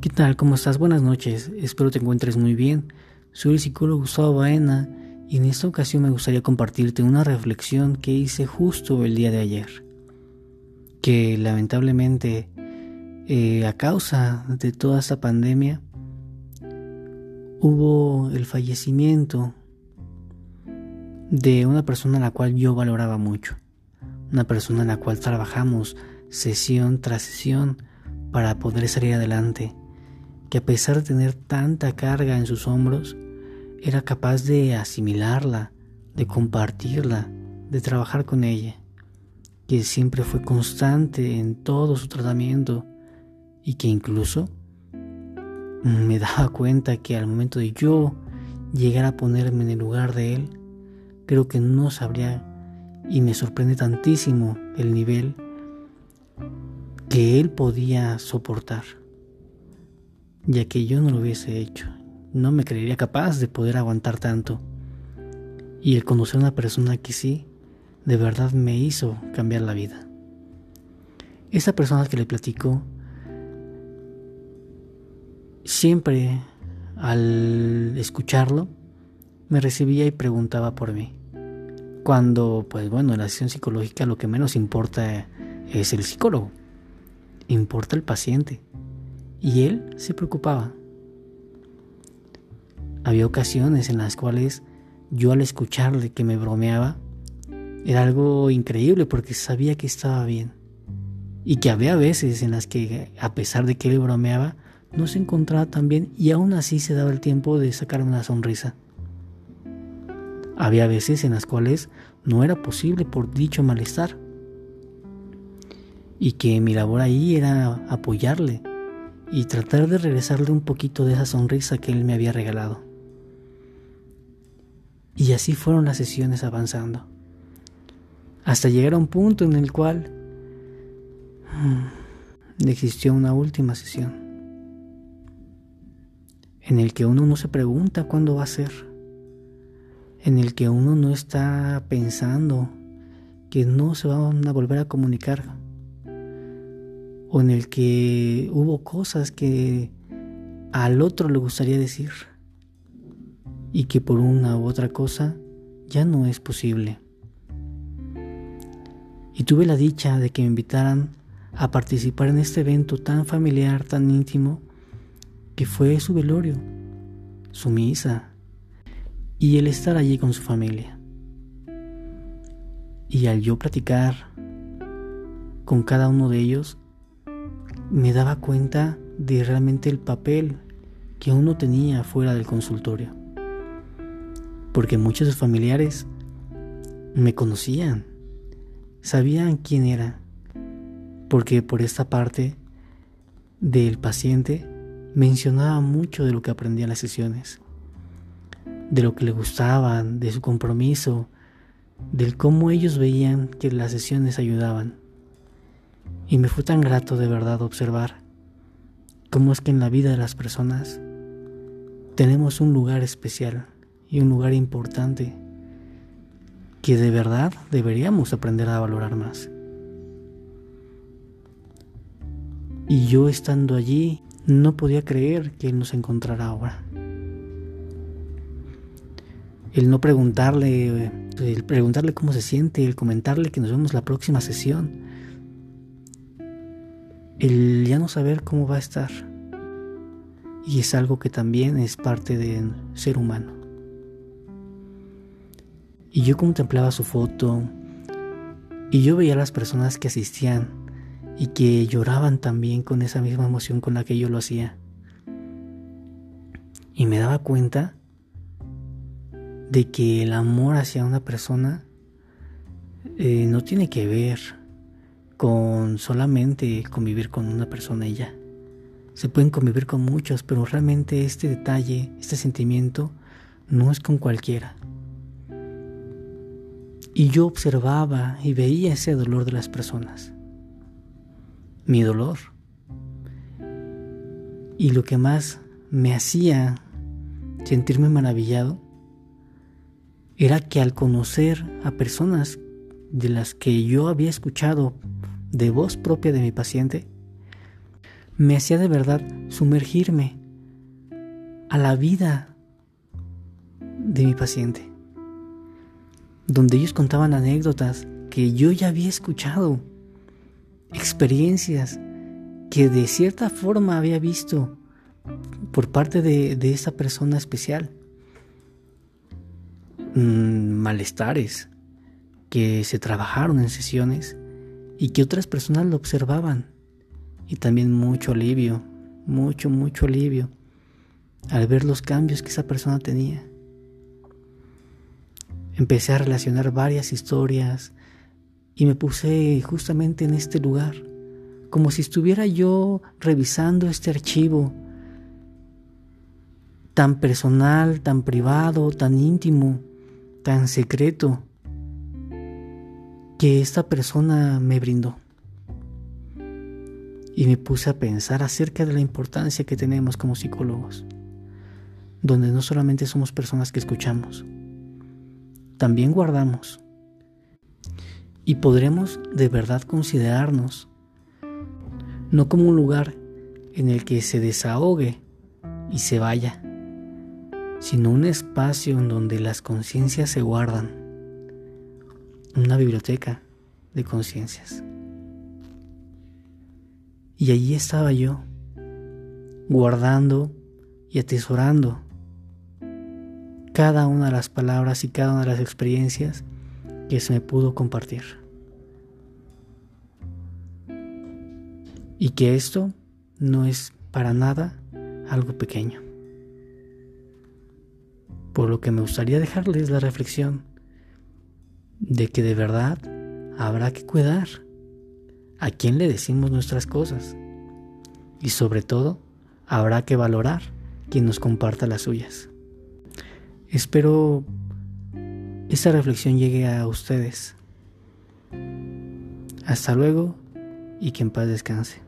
¿Qué tal? ¿Cómo estás? Buenas noches. Espero te encuentres muy bien. Soy el psicólogo Gustavo Baena y en esta ocasión me gustaría compartirte una reflexión que hice justo el día de ayer. Que lamentablemente eh, a causa de toda esta pandemia hubo el fallecimiento de una persona a la cual yo valoraba mucho. Una persona en la cual trabajamos sesión tras sesión para poder salir adelante que a pesar de tener tanta carga en sus hombros, era capaz de asimilarla, de compartirla, de trabajar con ella, que siempre fue constante en todo su tratamiento y que incluso me daba cuenta que al momento de yo llegar a ponerme en el lugar de él, creo que no sabría y me sorprende tantísimo el nivel que él podía soportar ya que yo no lo hubiese hecho. No me creería capaz de poder aguantar tanto. Y el conocer a una persona que sí, de verdad me hizo cambiar la vida. Esa persona que le platicó, siempre al escucharlo, me recibía y preguntaba por mí. Cuando, pues bueno, en la sesión psicológica lo que menos importa es el psicólogo, importa el paciente y él se preocupaba. Había ocasiones en las cuales yo al escucharle que me bromeaba, era algo increíble porque sabía que estaba bien. Y que había veces en las que, a pesar de que él bromeaba, no se encontraba tan bien y aún así se daba el tiempo de sacarme una sonrisa. Había veces en las cuales no era posible por dicho malestar. Y que mi labor ahí era apoyarle, y tratar de regresarle un poquito de esa sonrisa que él me había regalado. Y así fueron las sesiones avanzando, hasta llegar a un punto en el cual mm, existió una última sesión, en el que uno no se pregunta cuándo va a ser, en el que uno no está pensando que no se van a volver a comunicar o en el que hubo cosas que al otro le gustaría decir y que por una u otra cosa ya no es posible. Y tuve la dicha de que me invitaran a participar en este evento tan familiar, tan íntimo, que fue su velorio, su misa y el estar allí con su familia. Y al yo platicar con cada uno de ellos, me daba cuenta de realmente el papel que uno tenía fuera del consultorio. Porque muchos de sus familiares me conocían, sabían quién era, porque por esta parte del paciente mencionaba mucho de lo que aprendía en las sesiones, de lo que le gustaban, de su compromiso, del cómo ellos veían que las sesiones ayudaban. Y me fue tan grato de verdad observar cómo es que en la vida de las personas tenemos un lugar especial y un lugar importante que de verdad deberíamos aprender a valorar más. Y yo estando allí no podía creer que Él nos encontrara ahora. El no preguntarle, el preguntarle cómo se siente, el comentarle que nos vemos la próxima sesión, el ya no saber cómo va a estar. Y es algo que también es parte del ser humano. Y yo contemplaba su foto y yo veía a las personas que asistían y que lloraban también con esa misma emoción con la que yo lo hacía. Y me daba cuenta de que el amor hacia una persona eh, no tiene que ver con solamente convivir con una persona y ya. Se pueden convivir con muchos, pero realmente este detalle, este sentimiento, no es con cualquiera. Y yo observaba y veía ese dolor de las personas. Mi dolor. Y lo que más me hacía sentirme maravillado era que al conocer a personas de las que yo había escuchado de voz propia de mi paciente, me hacía de verdad sumergirme a la vida de mi paciente, donde ellos contaban anécdotas que yo ya había escuchado, experiencias que de cierta forma había visto por parte de, esta persona especial, mm, malestares que se trabajaron en sesiones y que otras personas lo observaban y también mucho alivio, mucho, mucho alivio al ver los cambios que esa persona tenía. Empecé a relacionar varias historias y me puse justamente en este lugar, como si estuviera yo revisando este archivo tan personal, tan privado, tan íntimo, tan secreto que esta persona me brindó. Y me puse a pensar acerca de la importancia que tenemos como psicólogos, donde no solamente somos personas que escuchamos, también guardamos. Y podremos de verdad considerarnos no como un lugar en el que se desahogue y se vaya, sino un espacio en donde las conciencias se guardan, una biblioteca de conciencias. Y allí estaba yo, guardando y atesorando cada una de las palabras y cada una de las experiencias que se me pudo compartir. Y que esto no es para nada algo pequeño. Por lo que me gustaría dejarles la reflexión de que de verdad habrá que cuidar a quién le decimos nuestras cosas. Y sobre todo, habrá que valorar quien nos comparta las suyas. Espero esta reflexión llegue a ustedes. Hasta luego y que en paz descanse.